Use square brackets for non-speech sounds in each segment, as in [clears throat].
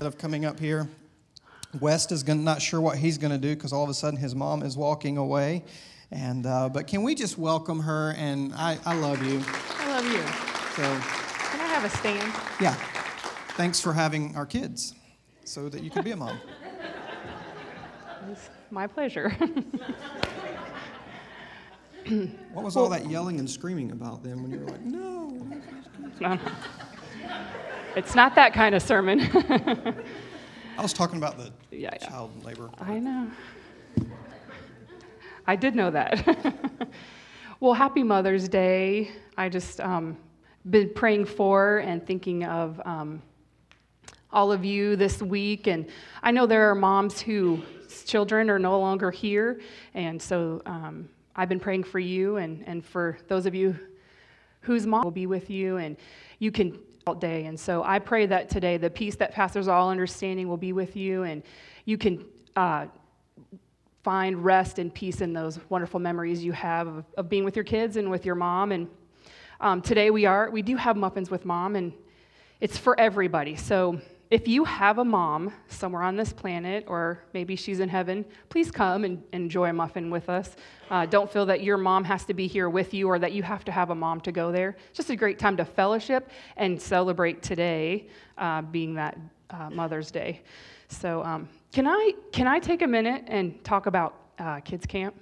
of coming up here. West is gonna, not sure what he's going to do because all of a sudden his mom is walking away. And uh, but can we just welcome her? And I, I love you. I love you. So Can I have a stand? yeah, thanks for having our kids, so that you can be a mom. It's my pleasure. [laughs] What was all that yelling and screaming about then when you were like, no? No, no. [laughs] It's not that kind of sermon. I was talking about the [laughs] Yeah, yeah. child labor. I know. I did know that. [laughs] well, happy Mother's Day. I just um, been praying for and thinking of um, all of you this week, and I know there are moms whose children are no longer here, and so um, I've been praying for you and, and for those of you whose mom will be with you, and you can day. And so I pray that today the peace that passes all understanding will be with you, and you can uh, find rest and peace in those wonderful memories you have of, of being with your kids and with your mom. And um, today we are we do have muffins with mom, and it's for everybody. So if you have a mom somewhere on this planet, or maybe she's in heaven, please come and enjoy a muffin with us. Uh, don't feel that your mom has to be here with you or that you have to have a mom to go there. It's just a great time to fellowship and celebrate today, uh, being that uh, Mother's Day. So, um, can I can I take a minute and talk about uh, kids camp?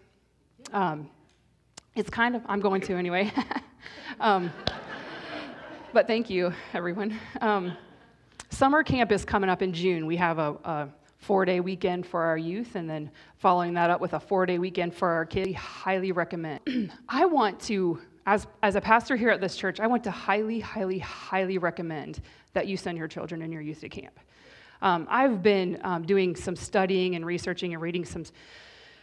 Um, it's kind of I'm going to anyway. [laughs] um, but thank you, everyone. Um, summer camp is coming up in June. We have a, a four day weekend for our youth, and then following that up with a four day weekend for our kids. We highly recommend. [clears throat] I want to, as, as a pastor here at this church, I want to highly, highly, highly recommend that you send your children and your youth to camp. Um, I've been um, doing some studying and researching and reading some,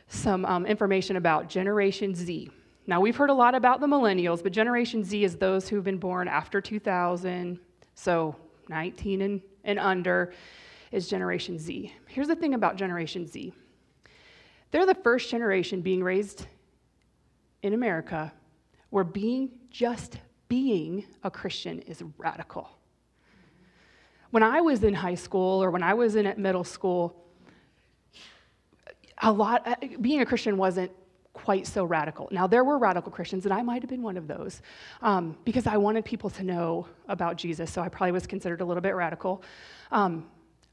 some um, information about Generation Z. Now, we've heard a lot about the millennials, but Generation Z is those who've been born after 2000, so 19 and, and under is Generation Z. Here's the thing about Generation Z they're the first generation being raised in America where being just being a Christian is radical. When I was in high school or when I was in at middle school, a lot uh, being a Christian wasn't quite so radical. Now there were radical Christians, and I might have been one of those um, because I wanted people to know about Jesus. So I probably was considered a little bit radical. Um,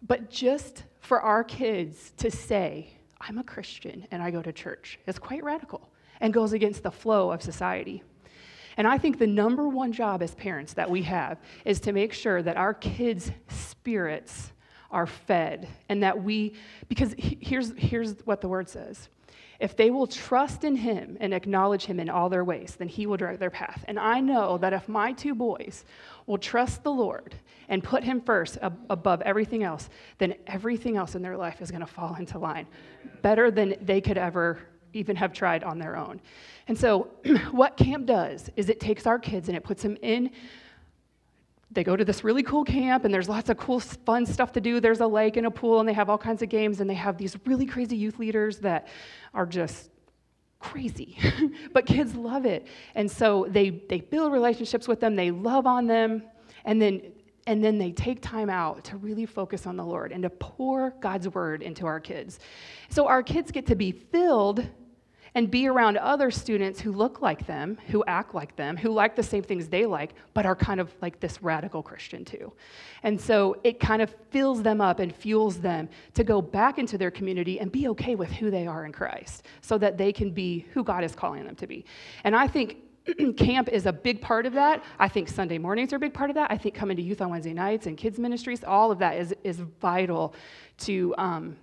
but just for our kids to say, "I'm a Christian and I go to church," is quite radical and goes against the flow of society. And I think the number one job as parents that we have is to make sure that our kids' spirits are fed and that we, because here's, here's what the word says. If they will trust in him and acknowledge him in all their ways, then he will direct their path. And I know that if my two boys will trust the Lord and put him first ab- above everything else, then everything else in their life is going to fall into line better than they could ever even have tried on their own. And so, [clears throat] what camp does is it takes our kids and it puts them in. They go to this really cool camp, and there's lots of cool, fun stuff to do. There's a lake and a pool, and they have all kinds of games, and they have these really crazy youth leaders that are just crazy. [laughs] but kids love it. And so they, they build relationships with them, they love on them, and then and then they take time out to really focus on the Lord and to pour God's word into our kids. So our kids get to be filled and be around other students who look like them, who act like them, who like the same things they like, but are kind of like this radical Christian too. And so it kind of fills them up and fuels them to go back into their community and be okay with who they are in Christ so that they can be who God is calling them to be. And I think [clears throat] camp is a big part of that. I think Sunday mornings are a big part of that. I think coming to youth on Wednesday nights and kids ministries, all of that is, is vital to, um,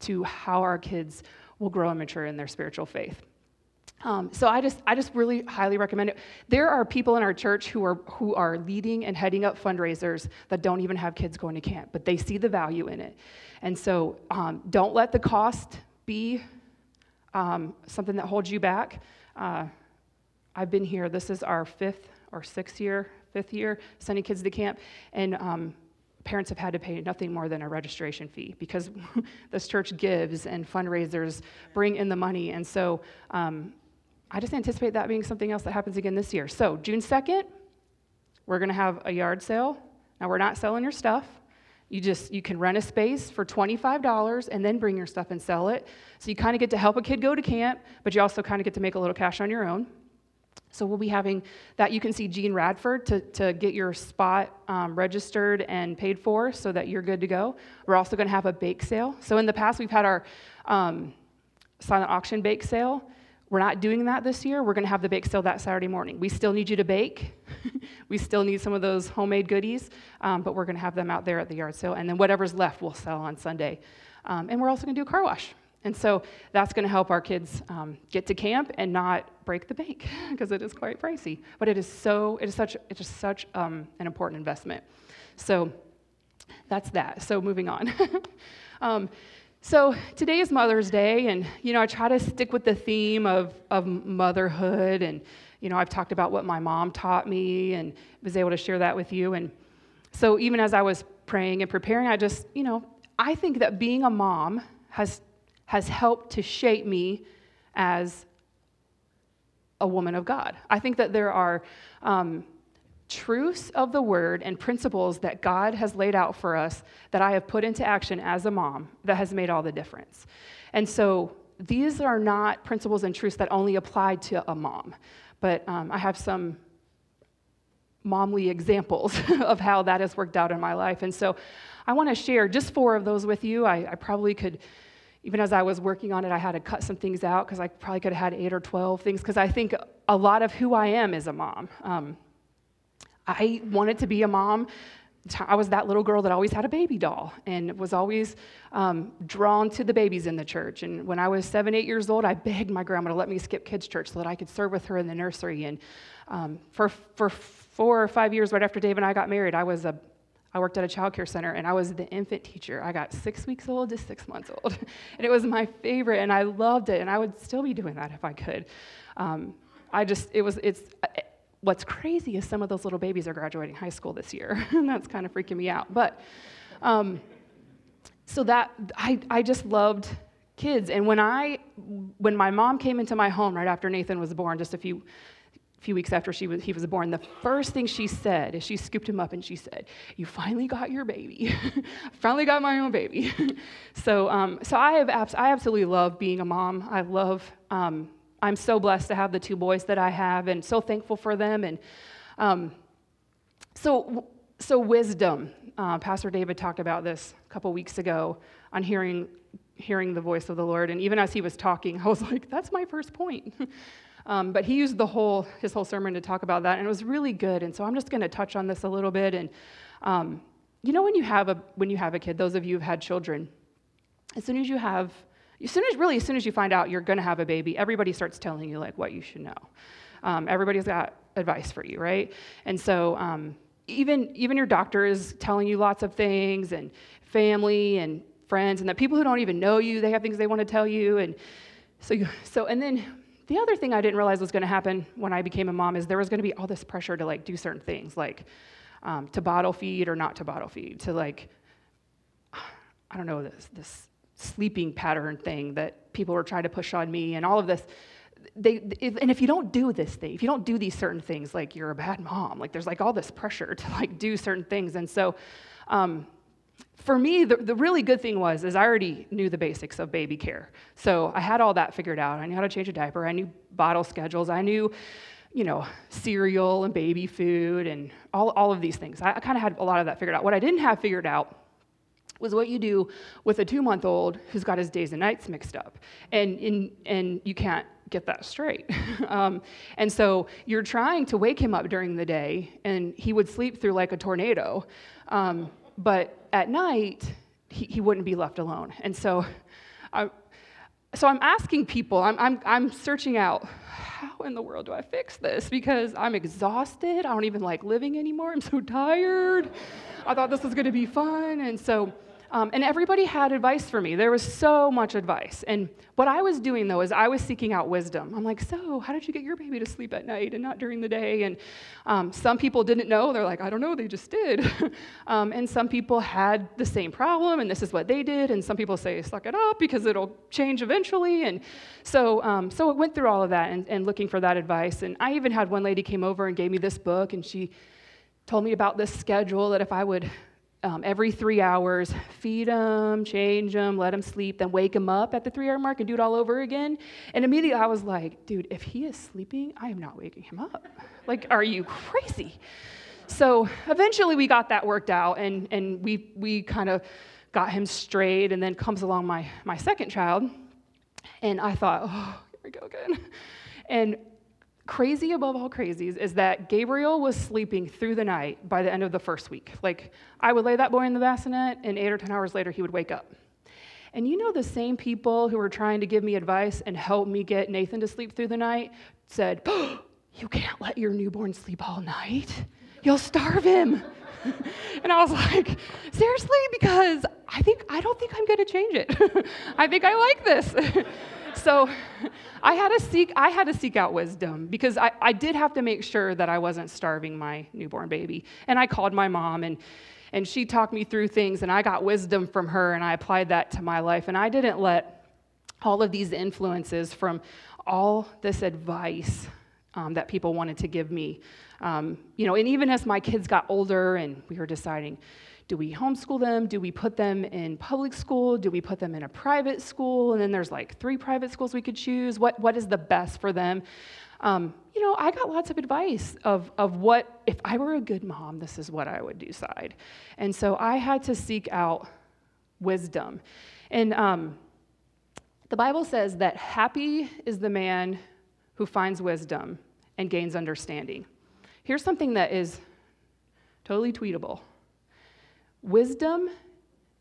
to how our kids will grow and mature in their spiritual faith. Um, so I just, I just really highly recommend it. There are people in our church who are, who are leading and heading up fundraisers that don't even have kids going to camp, but they see the value in it. And so um, don't let the cost be um, something that holds you back. Uh, I've been here, this is our fifth or sixth year, fifth year sending kids to camp, and um, parents have had to pay nothing more than a registration fee because [laughs] this church gives and fundraisers bring in the money. And so um, I just anticipate that being something else that happens again this year. So, June 2nd, we're going to have a yard sale. Now, we're not selling your stuff. You just you can rent a space for $25 and then bring your stuff and sell it. So you kind of get to help a kid go to camp, but you also kind of get to make a little cash on your own. So we'll be having that. You can see Gene Radford to, to get your spot um, registered and paid for so that you're good to go. We're also going to have a bake sale. So in the past, we've had our um, silent auction bake sale. We're not doing that this year. We're going to have the bake sale that Saturday morning. We still need you to bake. [laughs] we still need some of those homemade goodies, um, but we're going to have them out there at the yard sale. And then whatever's left, we'll sell on Sunday. Um, and we're also going to do a car wash. And so that's going to help our kids um, get to camp and not break the bank [laughs] because it is quite pricey. But it is so it is such it is such um, an important investment. So that's that. So moving on. [laughs] um, so today is Mother's Day, and you know I try to stick with the theme of of motherhood, and you know I've talked about what my mom taught me, and was able to share that with you. And so even as I was praying and preparing, I just you know I think that being a mom has has helped to shape me as a woman of God. I think that there are um, truths of the word and principles that God has laid out for us that I have put into action as a mom that has made all the difference. And so these are not principles and truths that only apply to a mom, but um, I have some momly examples [laughs] of how that has worked out in my life. And so I want to share just four of those with you. I, I probably could even as I was working on it, I had to cut some things out because I probably could have had eight or 12 things because I think a lot of who I am is a mom. Um, I wanted to be a mom. I was that little girl that always had a baby doll and was always um, drawn to the babies in the church. And when I was seven, eight years old, I begged my grandma to let me skip kids' church so that I could serve with her in the nursery. And um, for, for four or five years, right after Dave and I got married, I was a I worked at a child care center and I was the infant teacher. I got six weeks old to six months old. [laughs] and it was my favorite and I loved it. And I would still be doing that if I could. Um, I just, it was, it's, what's crazy is some of those little babies are graduating high school this year, [laughs] and that's kind of freaking me out. But um, so that I, I just loved kids, and when I when my mom came into my home right after Nathan was born, just a few few weeks after she was, he was born, the first thing she said is she scooped him up and she said, "You finally got your baby. [laughs] finally got my own baby." [laughs] so, um, so I have abs- I absolutely love being a mom. I love um, I'm so blessed to have the two boys that I have and so thankful for them. And um, so, so wisdom. Uh, Pastor David talked about this a couple weeks ago on hearing, hearing the voice of the Lord. And even as he was talking, [laughs] I was like, that's my first point. Um, but he used the whole, his whole sermon to talk about that, and it was really good. And so I'm just going to touch on this a little bit. And um, you know, when you have a when you have a kid, those of you who've had children, as soon as you have as soon as really as soon as you find out you're going to have a baby everybody starts telling you like what you should know um, everybody's got advice for you right and so um, even even your doctor is telling you lots of things and family and friends and the people who don't even know you they have things they want to tell you and so you, so and then the other thing i didn't realize was going to happen when i became a mom is there was going to be all this pressure to like do certain things like um, to bottle feed or not to bottle feed to like i don't know this this sleeping pattern thing that people were trying to push on me and all of this. They if, and if you don't do this thing if you don't do these certain things like you're a bad mom. Like there's like all this pressure to like do certain things. And so um, for me the, the really good thing was is i already knew the basics of baby care so i had all that figured out i knew how to change a diaper i knew bottle schedules i knew you know cereal and baby food and all, all of these things i, I kind of had a lot of that figured out what i didn't have figured out was what you do with a two month old who's got his days and nights mixed up. And, in, and you can't get that straight. [laughs] um, and so you're trying to wake him up during the day, and he would sleep through like a tornado. Um, but at night, he, he wouldn't be left alone. And so, [laughs] I, so I'm asking people, I'm, I'm, I'm searching out, how in the world do I fix this? Because I'm exhausted. I don't even like living anymore. I'm so tired. I thought this was going to be fun. And so, um, and everybody had advice for me. There was so much advice. And what I was doing, though, is I was seeking out wisdom. I'm like, so, how did you get your baby to sleep at night and not during the day? And um, some people didn't know. They're like, I don't know, they just did. [laughs] um, and some people had the same problem, and this is what they did. And some people say, suck it up because it'll change eventually. And so, um, so it went through all of that and, and looking for that advice. And I even had one lady came over and gave me this book, and she told me about this schedule that if I would um, every three hours, feed them, change them, let them sleep, then wake them up at the three hour mark and do it all over again. And immediately I was like, dude, if he is sleeping, I am not waking him up. Like, are you crazy? So eventually we got that worked out and, and we, we kind of got him straight. And then comes along my, my second child. And I thought, oh, here we go again. And crazy above all crazies is that Gabriel was sleeping through the night by the end of the first week. Like, I would lay that boy in the bassinet, and eight or 10 hours later, he would wake up. And you know, the same people who were trying to give me advice and help me get Nathan to sleep through the night said, oh, [gasps] You can't let your newborn sleep all night. You'll starve him. [laughs] and I was like, Seriously? Because I think, I don't think I'm going to change it. [laughs] I think I like this [laughs] so [laughs] I had to seek, I had to seek out wisdom because I, I did have to make sure that I wasn't starving my newborn baby. And I called my mom and and she talked me through things and I got wisdom from her and I applied that to my life. And I didn't let all of these influences from all this advice um, that people wanted to give me. Um, you know, and even as my kids got older and we were deciding, do we homeschool them? Do we put them in public school? Do we put them in a private school? And then there's like three private schools we could choose. What, what is the best for them? Um, you know, I got lots of advice of, of what, if I were a good mom, this is what I would decide. And so I had to seek out wisdom. And um, the Bible says that happy is the man who finds wisdom and gains understanding. Here's something that is totally tweetable Wisdom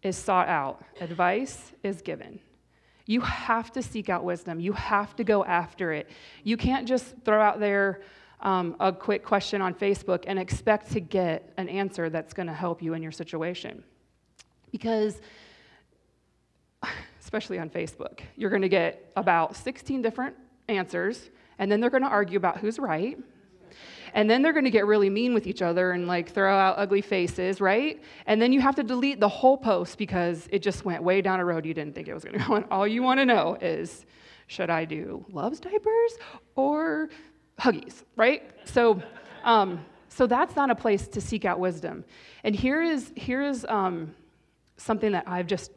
is sought out, advice is given. You have to seek out wisdom. You have to go after it. You can't just throw out there um, a quick question on Facebook and expect to get an answer that's going to help you in your situation. Because, especially on Facebook, you're going to get about 16 different answers, and then they're going to argue about who's right and then they're going to get really mean with each other and like throw out ugly faces, right? And then you have to delete the whole post because it just went way down a road you didn't think it was going [laughs] to go. And all you want to know is, should I do Luvs diapers or Huggies, right? So, um, so that's not a place to seek out wisdom. And here is here is um, something that I've just,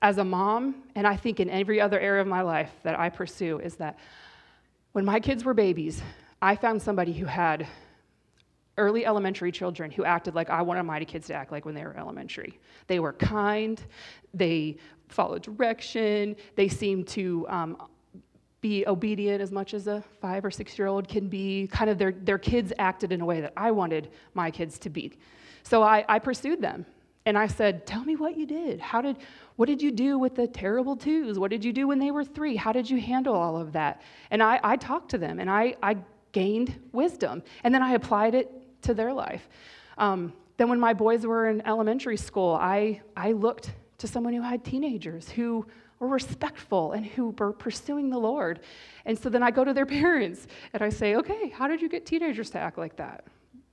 as a mom, and I think in every other area of my life that I pursue, is that when my kids were babies, I found somebody who had early elementary children who acted like I wanted my kids to act like when they were elementary. They were kind, they followed direction, they seemed to um, be obedient as much as a five or six year old can be. Kind of their, their kids acted in a way that I wanted my kids to be. So I, I pursued them. And I said, Tell me what you did. How did, what did you do with the terrible twos? What did you do when they were three? How did you handle all of that? And I, I talked to them and I, I gained wisdom. And then I applied it to their life. Um, then, when my boys were in elementary school, I, I looked to someone who had teenagers who were respectful and who were pursuing the Lord. And so then I go to their [laughs] parents and I say, okay, how did you get teenagers to act like that?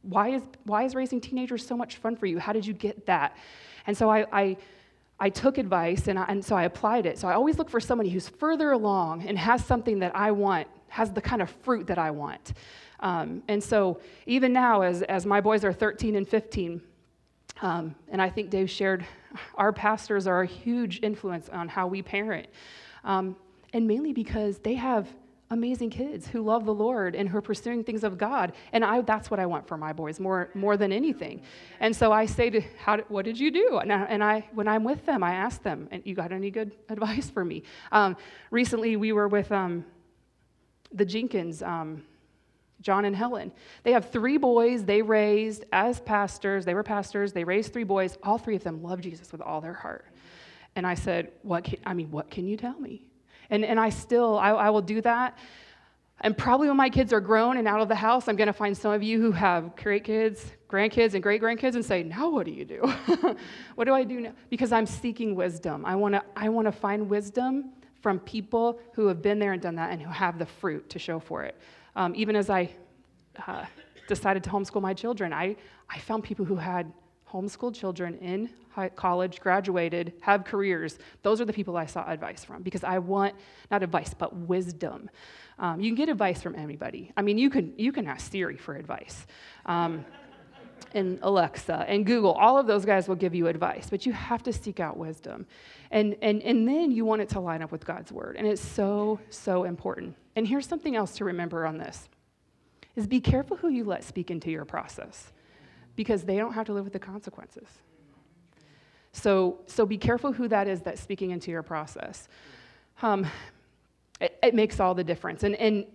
Why is, why is raising teenagers so much fun for you? How did you get that? And so I, I, I took advice and, I, and so I applied it. So I always look for somebody who's further along and has something that I want has the kind of fruit that I want. Um, and so, even now, as, as my boys are 13 and 15, um, and I think Dave shared, our pastors are a huge influence on how we parent. Um, and mainly because they have amazing kids who love the Lord and who are pursuing things of God. And I, that's what I want for my boys more, more than anything. And so I say to, how what did you do? And, I, and I, when I'm with them, I ask them, and you got any good advice for me? Um, recently, we were with um, the Jenkins, um, John and Helen. They have three boys they raised as pastors. They were pastors. They raised three boys. All three of them love Jesus with all their heart. And I said, what can, I mean, what can you tell me? And, and I still, I, I will do that. And probably when my kids are grown and out of the house, I'm going to find some of you who have great kids, grandkids, and great grandkids and say, Now what do you do? [laughs] what do I do now? Because I'm seeking wisdom. I want to I wanna find wisdom from people who have been there and done that and who have the fruit to show for it. Um, even as I uh, decided to homeschool my children, I, I found people who had homeschooled children in college, graduated, have careers. Those are the people I sought advice from because I want not advice, but wisdom. Um, you can get advice from anybody. I mean, you can you can ask Siri for advice. Um, and Alexa and Google, all of those guys will give you advice, but you have to seek out wisdom. And, and, and then you want it to line up with God's word. And it's so, so important. And here's something else to remember on this is be careful who you let speak into your process because they don't have to live with the consequences. So, so be careful who that is that's speaking into your process. Um, it, it makes all the difference. And, and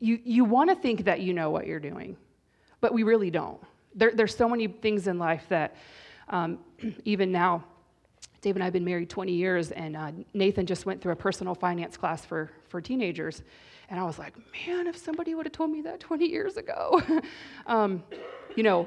you, you want to think that you know what you're doing, but we really don't. There, there's so many things in life that um, [clears throat] even now, Dave and I have been married 20 years, and uh, Nathan just went through a personal finance class for, for teenagers. And I was like, man, if somebody would have told me that 20 years ago. [laughs] um, you know,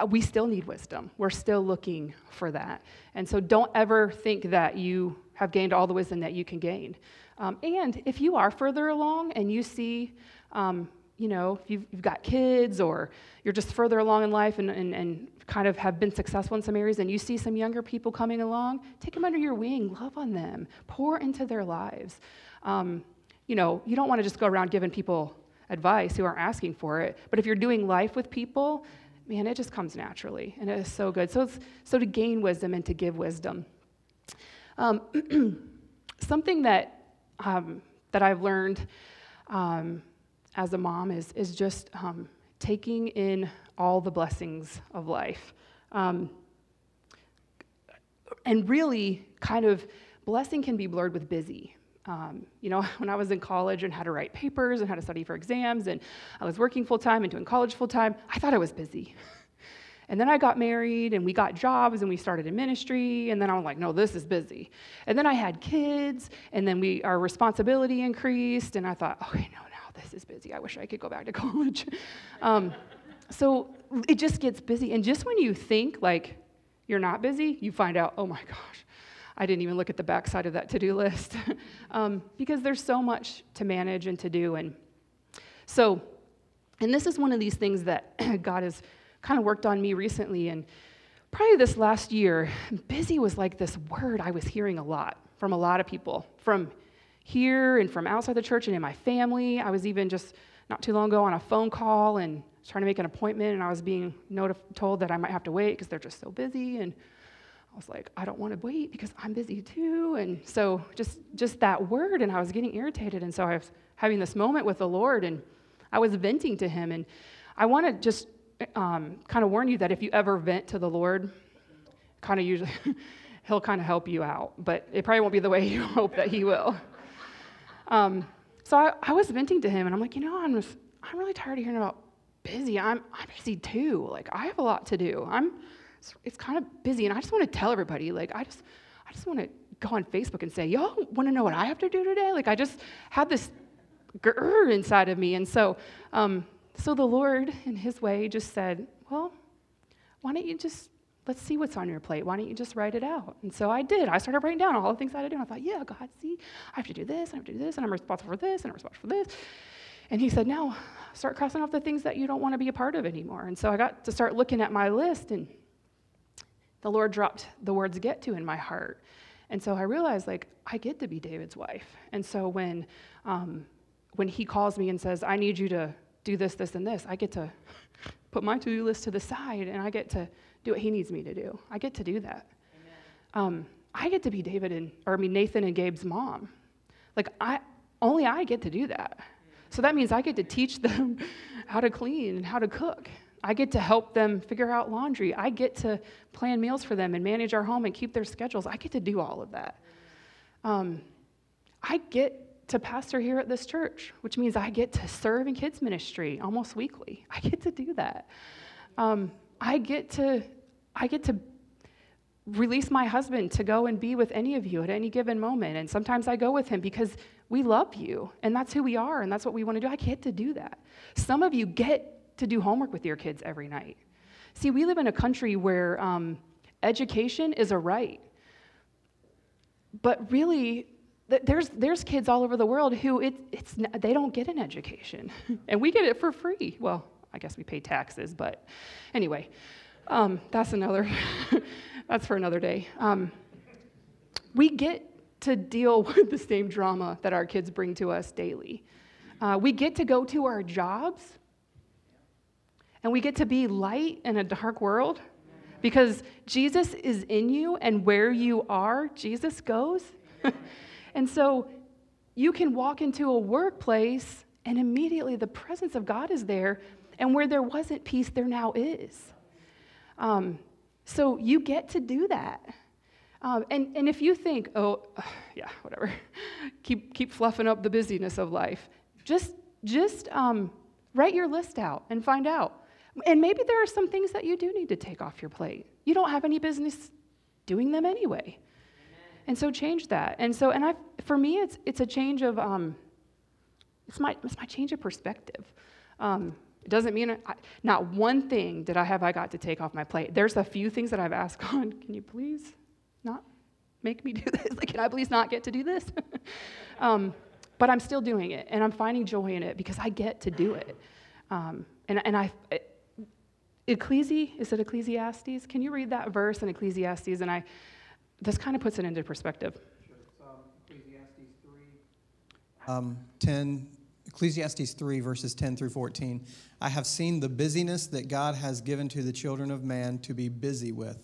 uh, we still need wisdom. We're still looking for that. And so don't ever think that you have gained all the wisdom that you can gain. Um, and if you are further along and you see, um, you know, if you've, you've, got kids or you're just further along in life and, and, and kind of have been successful in some areas and you see some younger people coming along, take them under your wing, love on them, pour into their lives. Um, you know, you don't want to just go around giving people advice who aren't asking for it. But if you're doing life with people, man, it just comes naturally, and it is so good. So, so to gain wisdom and to give wisdom. Um, [clears throat] something that um, that I've learned um, as a mom is is just um, taking in all the blessings of life, um, and really, kind of, blessing can be blurred with busy. Um, you know, [laughs] when I was in college and had to write papers and had to study for exams, and I was working full time and doing college full time, I thought I was busy. [laughs] And then I got married and we got jobs and we started in ministry. And then I was like, no, this is busy. And then I had kids and then we, our responsibility increased. And I thought, okay, no, this is busy. I wish I could go back to [laughs] college. um, so it just gets busy. And just when you think like you're not busy, you find out, oh my gosh, I didn't even look at the backside of that to do list [laughs] um, because there's so much to manage and to do. And so, and this is one of these things that [clears throat] God has kind of worked on me recently. And probably this last year, busy was like this word I was hearing a lot from a lot of people, from here and from outside the church and in my family. I was even just not too long ago on a phone call and trying to make an appointment, and I was being notif- told that I might have to wait because they're just so busy. And I was like, I don't want to wait because I'm busy too. And so just just that word, and I was getting irritated. And so I was having this moment with the Lord, and I was venting to Him. And I want to just um, kind of warn you that if you ever vent to the Lord, kind of usually [laughs] He'll kind of help you out, but it probably won't be the way [laughs] you hope that He will. Um, so I, I was venting to Him, and I'm like, you know, I'm just, I'm really tired of hearing about busy. I'm I'm busy too. Like I have a lot to do. I'm it's, it's kind of busy, and I just want to tell everybody, like, I just, I just want to go on Facebook and say, y'all want to know what I have to do today? Like, I just had this grr inside of me, and so, um, so the Lord, in His way, just said, well, why don't you just let's see what's on your plate. Why don't you just write it out? And so I did. I started writing down all the things I had to do. And I thought, yeah, God, see, I have to do this, and I have to do this, and I'm responsible for this, and I'm responsible for this. And he said, now start crossing off the things that you don't want to be a part of anymore. And so I got to start looking at my list, and the Lord dropped the words get to in my heart. And so I realized, like, I get to be David's wife. And so when, um, when he calls me and says, I need you to do this, this, and this, I get to [laughs] put my to do list to the side and I get to do what he needs me to do. I get to do that. Um, I get to be David and, or I mean, Nathan and Gabe's mom. Like, I, only I get to do that. So that means I get to teach them how to clean and how to cook. I get to help them figure out laundry. I get to plan meals for them and manage our home and keep their schedules. I get to do all of that. Um, I get to pastor here at this church, which means I get to serve in kids' ministry almost weekly. I get to do that. Um, I get to, I get to release my husband to go and be with any of you at any given moment. And sometimes I go with him because we love you, and that's who we are, and that's what we want to do. I get to do that. Some of you get to do homework with your kids every night. See, we live in a country where um, education is a right. But really, there's, there's kids all over the world who it, it's, they don't get an education, [laughs] and we get it for free. Well, I guess we pay taxes, but anyway, um, that's another, [laughs] that's for another day. Um, we get to deal [laughs] with the same drama that our kids bring to us daily. Uh, we get to go to our jobs And we get to be light in a dark world because Jesus is in you, and where you are, Jesus goes. [laughs] and so you can walk into a workplace, and immediately the presence of God is there, and where there wasn't peace, there now is. Um, so you get to do that. Um, and, and if you think, oh, [sighs] yeah, whatever, [laughs] keep, keep fluffing up the busyness of life, just, just um, write your list out and find out and maybe there are some things that you do need to take off your plate. You don't have any business doing them anyway. And so change that. And so, and I, for me, it's, it's a change of, um, it's my, it's my change of perspective. Um, it doesn't mean, I, not one thing did I have I got to take off my plate. There's a few things that I've asked [laughs] God, can you please not make me do [laughs] this? Like, can I please not get to do this? [laughs] um, but I'm still doing it, and I'm finding joy in it because I get to do it. Um, and, and I, Ecclesi, is it Ecclesiastes? Can you read that verse in Ecclesiastes? And I, this kind of puts it into perspective. Sure. Um, Ecclesiastes 3, um, 10, Ecclesiastes 3, verses 10 through 14. I have seen the busyness that God has given to the children of man to be busy with.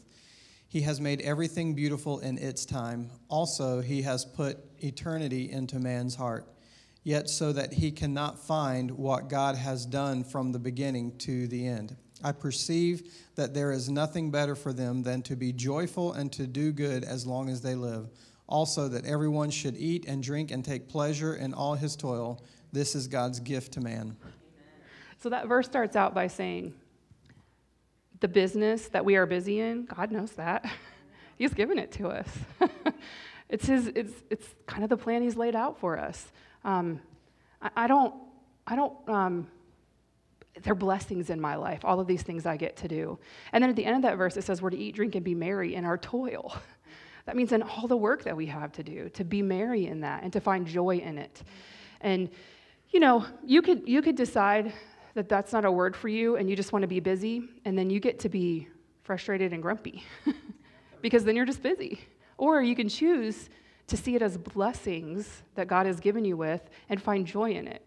He has made everything beautiful in its time. Also, he has put eternity into man's heart, yet so that he cannot find what God has done from the beginning to the end. I perceive that there is nothing better for them than to be joyful and to do good as long as they live. Also, that everyone should eat and drink and take pleasure in all his toil. This is God's gift to man. So that verse starts out by saying, The business that we are busy in, God knows that. [laughs] he's given it to us. [laughs] it's, his, it's, it's kind of the plan he's laid out for us. Um, I, I, don't, I don't um, they're blessings in my life, all of these things I get to do. And then at the end of that verse, it says we're to eat, drink, and be merry in our toil. [laughs] That means in all the work that we have to do, to be merry in that and to find joy in it. And, you know, you could, you could decide that that's not a word for you and you just want to be busy, and then you get to be frustrated and grumpy [laughs] because then you're just busy. Or you can choose to see it as blessings that God has given you with and find joy in it.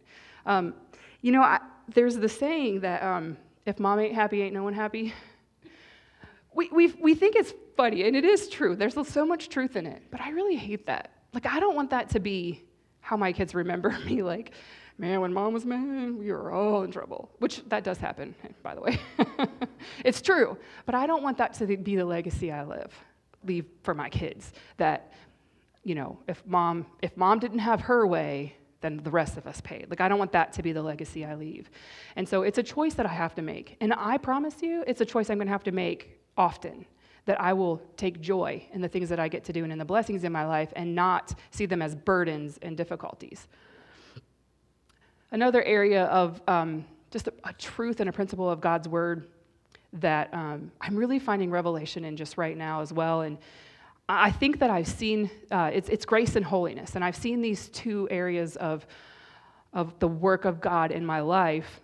Um, you know, I, there's the saying that um, if mom ain't happy, ain't no one happy. We, we, we think it's funny, and it is true. There's so much truth in it, but I really hate that. Like, I don't want that to be how my kids remember [laughs] me. Like, man, when mom was mad, we were all in trouble, which that does happen, by the way. [laughs] it's true, but I don't want that to be the legacy I live, leave for my kids. That, you know, if mom, if mom didn't have her way, then the rest of us paid. Like, I don't want that to be the legacy I leave. And so it's a choice that I have to make. And I promise you, it's a choice I'm going to have to make often that I will take joy in the things that I get to do and in the blessings in my life and not see them as burdens and difficulties. Another area of um, just a, a, truth and a principle of God's word that um, I'm really finding revelation in just right now as well. And I think that I've seen uh, it's, it's grace and holiness, and I've seen these two areas of, of the work of God in my life,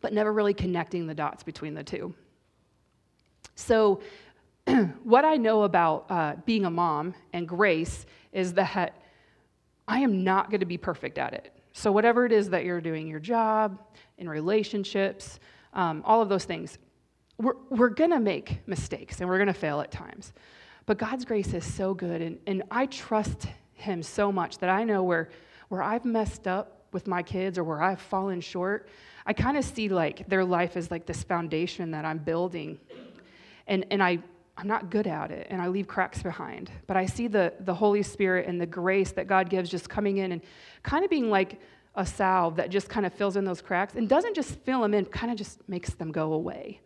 but never really connecting the dots between the two. So, [clears throat] what I know about uh, being a mom and grace is that I am not going to be perfect at it. So, whatever it is that you're doing, your job, in relationships, um, all of those things, we're, we're going to make mistakes and we're going to fail at times. But God's grace is so good, and, and I trust Him so much that I know where, where I've messed up with my kids or where I've fallen short, I kind of see like their life as like this foundation that I'm building. And, and I, I'm not good at it, and I leave cracks behind. But I see the, the Holy Spirit and the grace that God gives just coming in and kind of being like a salve that just kind of fills in those cracks and doesn't just fill them in, kind of just makes them go away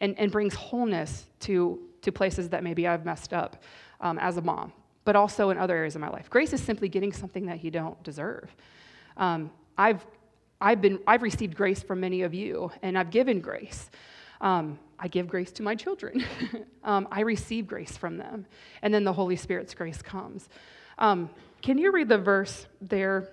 and, and brings wholeness to to places that maybe I've messed up um, as a mom, but also in other areas of my life. Grace is simply getting something that you don't deserve. Um, I've, I've, been, I've received grace from many of you, and I've given grace. Um, I give grace to my children. [laughs] um, I receive grace from them. And then the Holy Spirit's grace comes. Um, can you read the verse there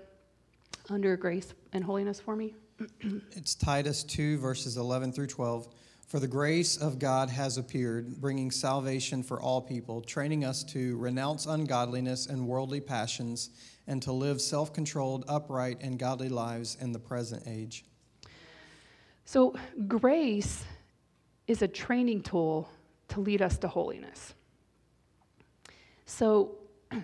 under grace and holiness for me? [clears throat] it's Titus 2, verses 11 through 12. For the grace of God has appeared, bringing salvation for all people, training us to renounce ungodliness and worldly passions, and to live self controlled, upright, and godly lives in the present age. So, grace is a training tool to lead us to holiness. So, [clears throat]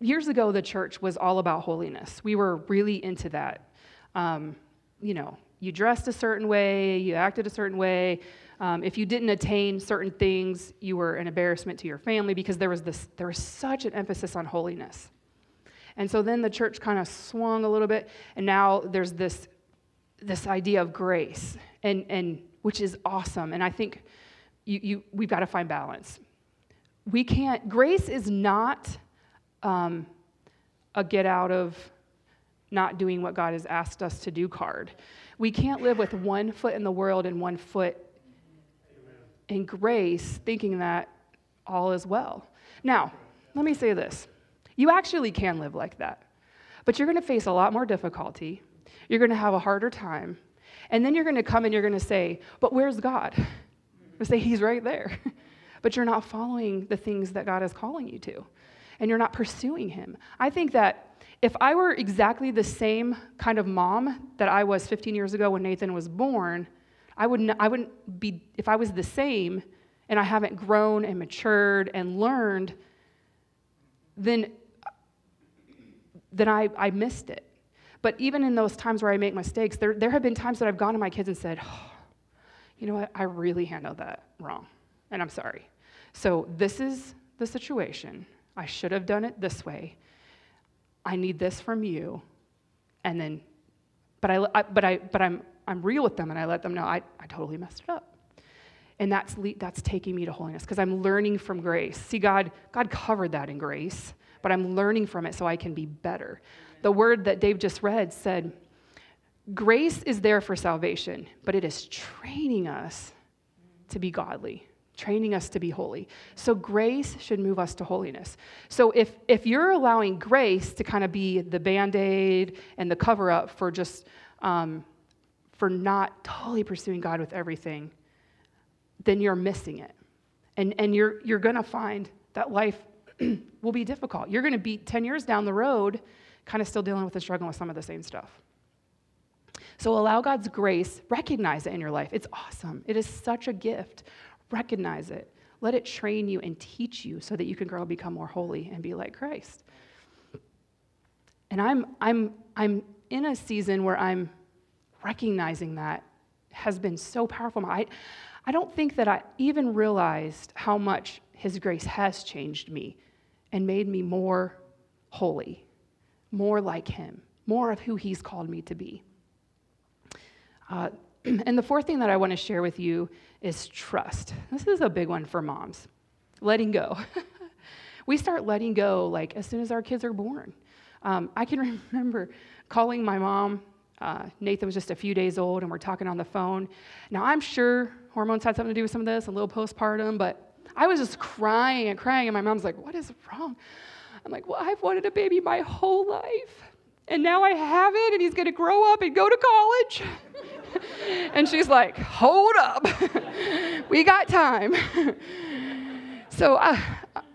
years ago, the church was all about holiness. We were really into that. Um, you know, you dressed a certain way, you acted a certain way. Um, if you didn't attain certain things, you were an embarrassment to your family because there was this there was such an emphasis on holiness. And so then the church kind of swung a little bit, and now there's this this idea of grace, and and which is awesome. And I think you, you we've got to find balance. We can't. Grace is not um, a get out of not doing what God has asked us to do card. We can't live with one foot in the world and one foot in grace, thinking that all is well. Now, let me say this you actually can live like that, but you're going to face a lot more difficulty. You're going to have a harder time. And then you're going to come and you're going to say, But where's God? You [laughs] say, He's right there. [laughs] but you're not following the things that God is calling you to, and you're not pursuing Him. I think that if I were exactly the same kind of mom that I was 15 years ago when Nathan was born, I wouldn't, I wouldn't be, if I was the same and I haven't grown and matured and learned, then, then I, I missed it. But even in those times where I make mistakes, there, there have been times that I've gone to my kids and said, oh, you know what, I really handled that wrong, and I'm sorry. So this is the situation. I should have done it this way. I need this from you. And then, but, I, I, but, I, but I'm, I'm real with them and I let them know I, I totally messed it up. And that's, that's taking me to holiness because I'm learning from grace. See, God, God covered that in grace, but I'm learning from it so I can be better. The word that Dave just read said, Grace is there for salvation, but it is training us to be godly training us to be holy. So grace should move us to holiness. So if if you're allowing grace to kind of be the band-aid and the cover-up for just um, for not totally pursuing God with everything, then you're missing it. And and you're you're gonna find that life [clears throat] will be difficult. You're gonna be 10 years down the road, kind of still dealing with and struggling with some of the same stuff. So allow God's grace, recognize it in your life. It's awesome. It is such a gift Recognize it. Let it train you and teach you so that you can grow and become more holy and be like Christ. And I'm, I'm, I'm in a season where I'm recognizing that has been so powerful. I, I don't think that I even realized how much His grace has changed me and made me more holy, more like Him, more of who He's called me to be. Uh, [clears throat] and the fourth thing that I want to share with you is trust. This is a big one for moms. Letting go. [laughs] we start letting go like as soon as our kids are born. Um, I can [laughs] remember calling my mom. Uh, Nathan was just a few days old, and we're talking on the phone. Now, I'm sure hormones had something to do with some of this, a little postpartum, but I was just crying and crying, and my mom's like, What is wrong? I'm like, Well, I've wanted a baby my whole life, and now I have it, and he's to grow up and go to college. [laughs] and she's like, hold up. [laughs] we got time. [laughs] so, uh,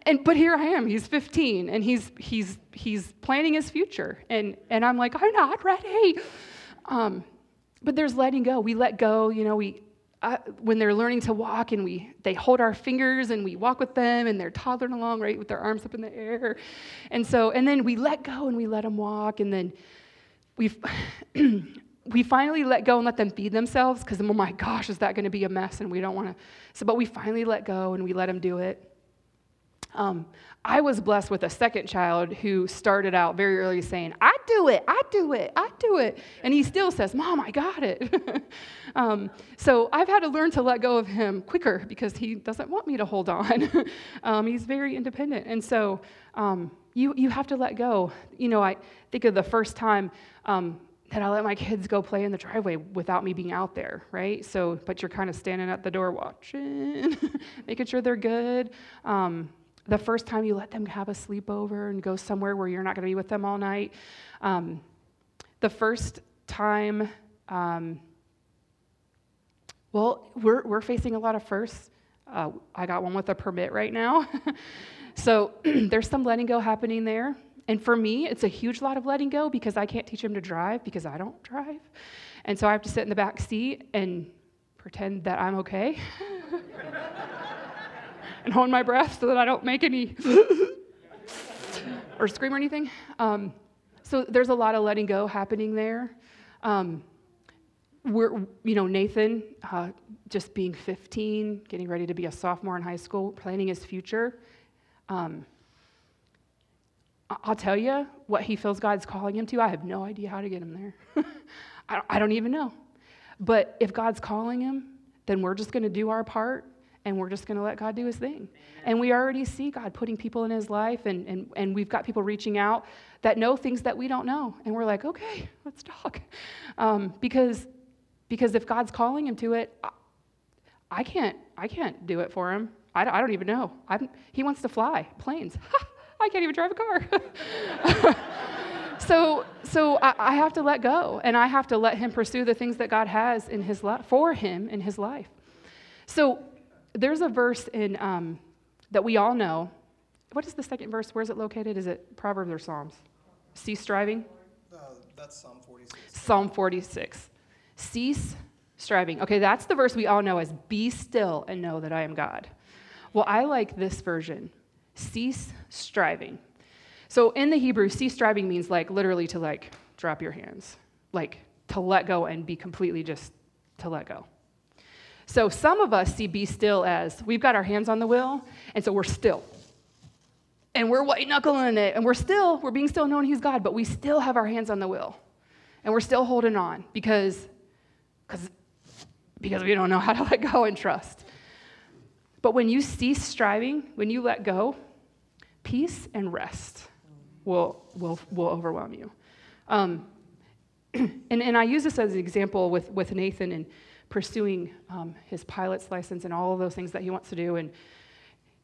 and but here I am. He's 15, and he's he's he's planning his future, and and I'm like, I'm not ready. Um, but there's letting go. We let go. You know, we uh, when they're learning to walk, and we they hold our fingers and we walk with them, and they're toddling along right with their arms up in the air, and so and then we let go and we let them walk, and then we [clears throat] we finally let go and let them feed themselves because, oh my gosh, is that going to be a mess? And we don't want to. So, but we finally let go and we let them do it. Um, I was blessed with a second child who started out very early saying, I do it, I do it, I do it. And he still says, Mom, I got it. [laughs] um, so I've had to learn to let go of him quicker because he doesn't want me to hold on. [laughs] um, he's very independent. And so um, you, you have to let go. You know, I think of the first time um, that I let my kids go play in the driveway without me being out there, right? So, but you're kind of standing at the door watching, [laughs] making sure they're good. Um, the first time you let them have a sleepover and go somewhere where you're not going to be with them all night. Um, the first time, um, well, we're, we're facing a lot of firsts. Uh, I got one with a permit right now. [laughs] so [clears throat] there's some letting go happening there. And for me, it's a huge lot of letting go because I can't teach him to drive because I don't drive. And so I have to sit in the back seat and pretend that I'm okay [laughs] and hold my breath so that I don't make any or scream or anything. Um, so there's a lot of letting go happening there. Um, we're, you know, Nathan, uh, just being 15, getting ready to be a sophomore in high school, planning his future. Um, I'll tell you what he feels God's calling him to. I have no idea how to get him there. [laughs] I, don't, I don't even know. But if God's calling him, then we're just going to do our part and we're just going to let God do his thing. And we already see God putting people in his life, and, and, and we've got people reaching out that know things that we don't know. And we're like, okay, [laughs] let's talk. Um, because, because if God's calling him to it, I, I can't, I can't do it for him. I I don't even know. I'm, he wants to fly planes. [laughs] I can't even drive a car. [laughs] so so I, I, have to let go and I have to let him pursue the things that God has in his life for him in his life. So there's a verse in um, that we all know. What is the second verse? Where is it located? Is it Proverbs or Psalms? Cease striving? Uh, that's Psalm 46. Psalm 46. Cease striving. Okay, that's the verse we all know as be still and know that I am God. Well, I like this version cease striving. So in the Hebrew, cease striving means like literally to like drop your hands, like to let go and be completely just to let go. So some of us see be still as we've got our hands on the wheel, and so we're still. And we're white knuckling it, and we're still, we're being still knowing He's God, but we still have our hands on the wheel. And we're still holding on because, because, because we don't know how to let go and trust. But when you cease striving, when you let go, peace and rest will, will, will overwhelm you. Um, [clears throat] and, and I use this as an example with, with Nathan and pursuing um, his pilot's license and all of those things that he wants to do. And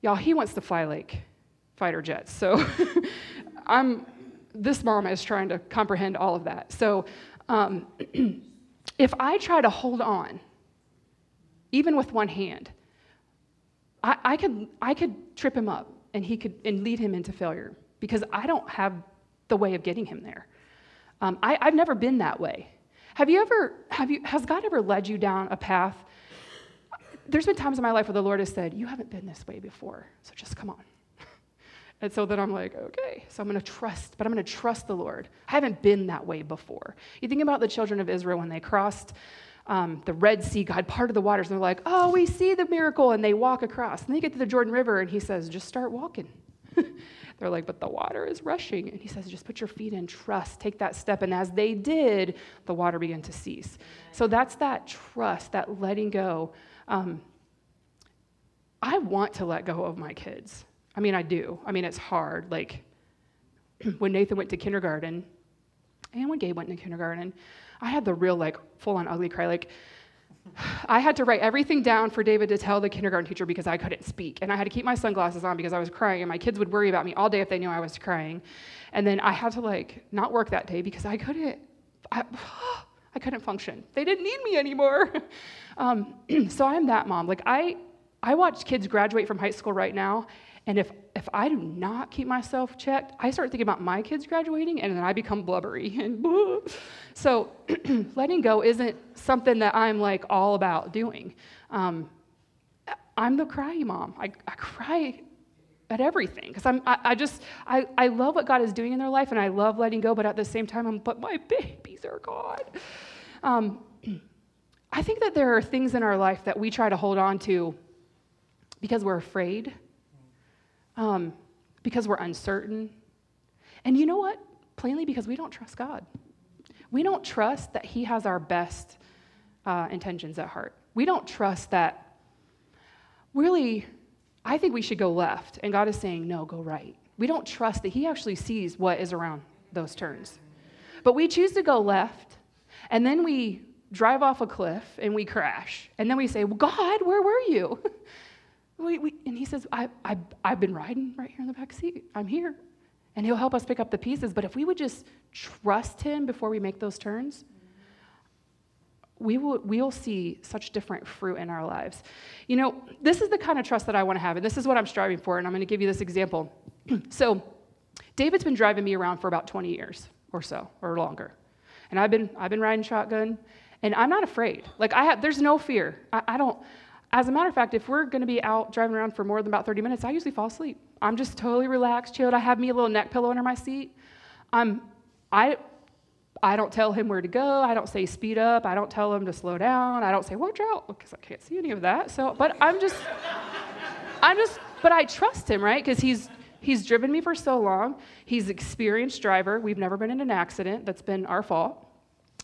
y'all, he wants to fly like fighter jets. So [laughs] I'm this mom is trying to comprehend all of that. So um, [clears throat] if I try to hold on, even with one hand, I, I, could I could trip him up and he could and lead him into failure because I don't have the way of getting him there. Um, I, I've never been that way. Have you ever, have you, has God ever led you down a path? There's been times in my life where the Lord has said, You haven't been this way before, so just come on. [laughs] and so then I'm like, Okay, so I'm going to trust, but I'm going to trust the Lord. I haven't been that way before. You think about the children of Israel when they crossed um, the Red Sea, God parted the waters, and they're like, Oh, we see the miracle, and they walk across. And they get to the Jordan River, and He says, Just start walking. [laughs] They're like, but the water is rushing. And he says, just put your feet in, trust, take that step. And as they did, the water began to cease. So that's that trust, that letting go. Um, I want to let go of my kids. I mean, I do. I mean, it's hard. Like [clears throat] when Nathan went to kindergarten and when Gabe went to kindergarten, I had the real, like, full on ugly cry. Like, I had to write everything down for David to tell the kindergarten teacher because I couldn't speak. And I had to keep my sunglasses on because I was crying. And my kids would worry about me all day if they knew I was crying. And then I had to like not work that day because I couldn't, I, [gasps] I couldn't function. They didn't need me anymore. [laughs] Um, [clears throat] so I'm that mom. Like I, I watch kids graduate from high school right now. And if, if I do not keep myself checked, I start thinking about my kids graduating and then I become blubbery. [laughs] And [laughs] so [clears throat] letting go isn't something that I'm like all about doing. Um, I'm the cryy mom. I, I cry at everything because I'm I, I, just I, I love what God is doing in their life and I love letting go, but at the same time I'm but my babies are gone. Um, [clears throat] I think that there are things in our life that we try to hold on to because we're afraid um, because we're uncertain. And you know what? Plainly, because we don't trust God. We don't trust that He has our best uh, intentions at heart. We don't trust that, really, I think we should go left, and God is saying, no, go right. We don't trust that He actually sees what is around those turns. But we choose to go left, and then we drive off a cliff and we crash. And then we say, well, God, where were you? [laughs] We, we, and he says, I, I, I've been riding right here in the back seat. I'm here. And he'll help us pick up the pieces. But if we would just trust him before we make those turns, we will, we'll see such different fruit in our lives. You know, this is the kind of trust that I want to have, and this is what I'm striving for, and I'm going to give you this example. [clears throat] so, David's been driving me around for about 20 years or so, or longer. And I've been, I've been riding shotgun, And I'm not afraid. Like, I have, there's no fear. I, I don't, as a matter of fact, if we're going to be out driving around for more than about 30 minutes, I usually fall asleep. I'm just totally relaxed, chilled. I have me a little neck pillow under my seat. I'm, I, I don't tell him where to go. I don't say speed up. I don't tell him to slow down. I don't say watch out because I can't see any of that. So, but I'm just, I'm just, but I trust him, right? Because he's he's driven me for so long. He's experienced driver. We've never been in an accident that's been our fault.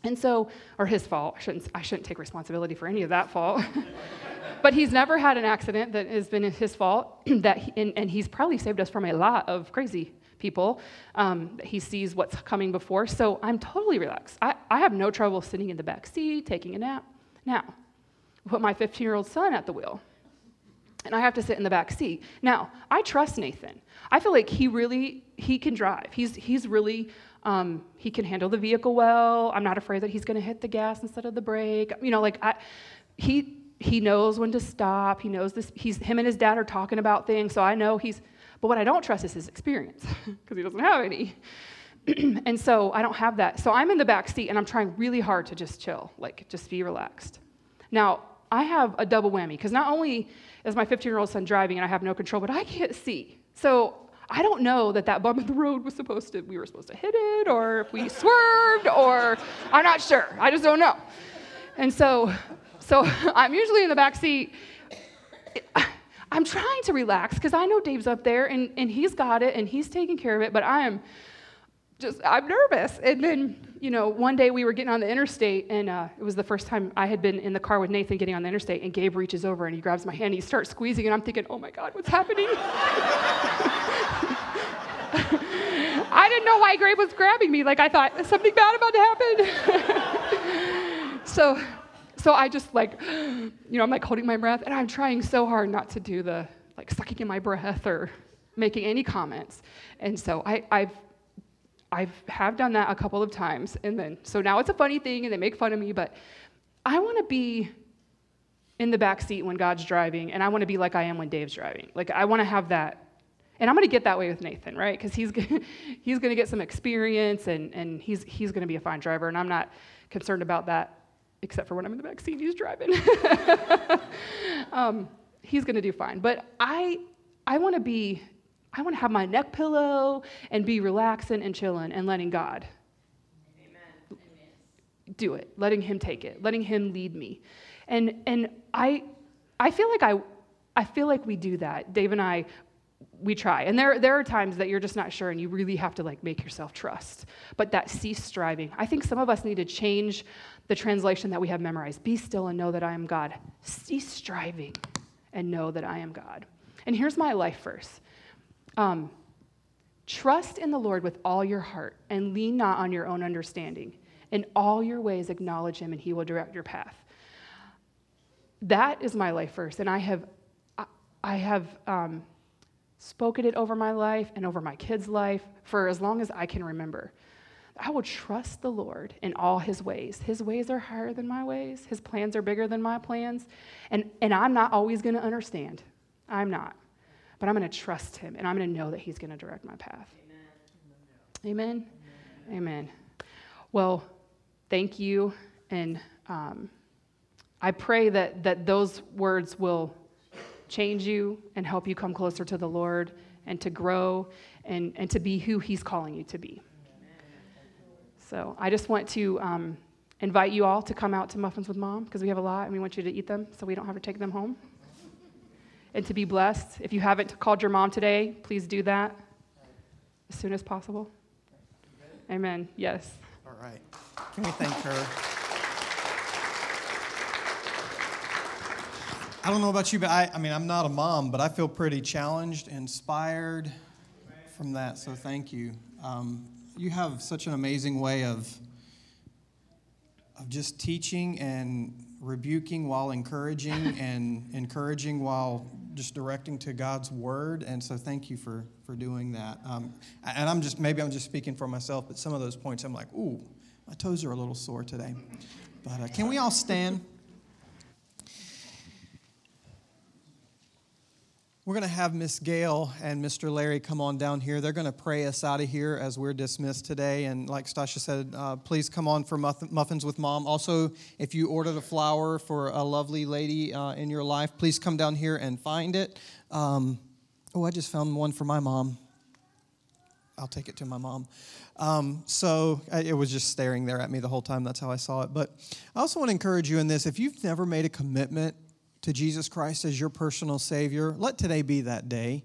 And so, or his fault. I shouldn't, I shouldn't take responsibility for any of that fault. [laughs] but he's never had an accident that has been his fault. [clears throat] that he, and, and, he's probably saved us from a lot of crazy people. Um, he sees what's coming before. So I'm totally relaxed. I, I have no trouble sitting in the back seat, taking a nap. Now, put my 15 year old son at the wheel and I have to sit in the back seat. Now, I trust Nathan. I feel like he really he can drive. He's he's really um, he can handle the vehicle well. I'm not afraid that he's going to hit the gas instead of the brake. You know, like I, he he knows when to stop. He knows this. He's him and his dad are talking about things, so I know he's. But what I don't trust is his experience [laughs] because he doesn't have any. [clears throat] and so I don't have that. So I'm in the back seat and I'm trying really hard to just chill, like just be relaxed. Now I have a double whammy because not only is my 15 year old son driving and I have no control, but I can't see. So I don't know that that bump in the road was supposed to, we were supposed to hit it, or if we swerved, or I'm not sure. I just don't know. And so, so [laughs] I'm usually in the back seat. [sighs] I'm trying to relax because I know Dave's up there and, and he's got it and he's taking care of it, but I am just, I'm nervous. And then, you know, one day we were getting on the interstate and uh, it was the first time I had been in the car with Nathan getting on the interstate and Gabe reaches over and he grabs my hand and he starts squeezing and I'm thinking, oh my God, what's happening? [laughs] I didn't know why Gabe was grabbing me. Like I thought something bad about to happen. [laughs] so, so I just like, you know, I'm like holding my breath, and I'm trying so hard not to do the like sucking in my breath or making any comments. And so I, I've I've have done that a couple of times, and then so now it's a funny thing, and they make fun of me. But I want to be in the back seat when God's driving, and I want to be like I am when Dave's driving. Like I want to have that and I'm going to get that way with Nathan, right? Because he's, [laughs] he's going to get some experience and, and he's, he's going to be a fine driver. And I'm not concerned about that, except for when I'm in the back seat he's driving. [laughs] um, he's going to do fine. But I, I want to be, I want to have my neck pillow and be relaxing and chilling and letting God Amen. do it, letting Him take it, letting Him lead me. And, and I, I feel like I, I feel like we do that. Dave and I, we try. And there, there are times that you're just not sure and you really have to like make yourself trust. But that cease striving. I think some of us need to change the translation that we have memorized. Be still and know that I am God. Cease striving and know that I am God. And here's my life verse. Um, Trust in the Lord with all your heart and lean not on your own understanding. In all your ways, acknowledge him and he will direct your path. That is my life verse. And I have, I have um, spoken it over my life and over my kids' life for as long as I can remember. I will trust the Lord in all his ways. His ways are higher than my ways, his plans are bigger than my plans. And, and I'm not always going to understand. I'm not. But I'm going to trust him and I'm going to know that he's going to direct my path. Amen. Amen. Amen. Well, thank you. And um, I pray that, that those words will change you and help you come closer to the Lord and to grow and, and to be who He's calling you to be. So I just want to um, invite you all to come out to Muffins with Mom because we have a lot and we want you to eat them so we don't have to take them home. And to be blessed. If you haven't called your mom today, please do that as soon as possible. Amen. Yes. All right. Can we thank her? I don't know about you, but I, I mean, I'm not a mom, but I feel pretty challenged, inspired from that. So thank you. Um, you have such an amazing way of of just teaching and rebuking while encouraging [laughs] and encouraging while just directing to God's word. And so thank you for for doing that. Um, and I'm just maybe I'm just speaking for myself, but some of those points I'm like, ooh, my toes are a little sore today. But uh, can we all stand? We're going to have Miss Gail and Mr. Larry come on down here. They're going to pray us out of here as we're dismissed today. And like Stasia said, uh, please come on for muffins with mom. Also, if you ordered a flower for a lovely lady uh, in your life, please come down here and find it. Um, oh, I just found one for my mom. I'll take it to my mom. Um, so it was just staring there at me the whole time. That's how I saw it. But I also want to encourage you in this if you've never made a commitment to Jesus Christ as your personal Savior, let today be that day.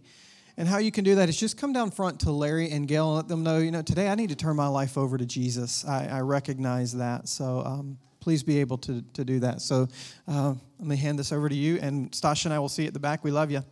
And how you can do that is just come down front to Larry and Gail and let them know, you know, today I need to turn my life over to Jesus. I, I recognize that. So um, please be able to, to do that. So uh, let me hand this over to you. And Stasia and I will see you at the back. We love you.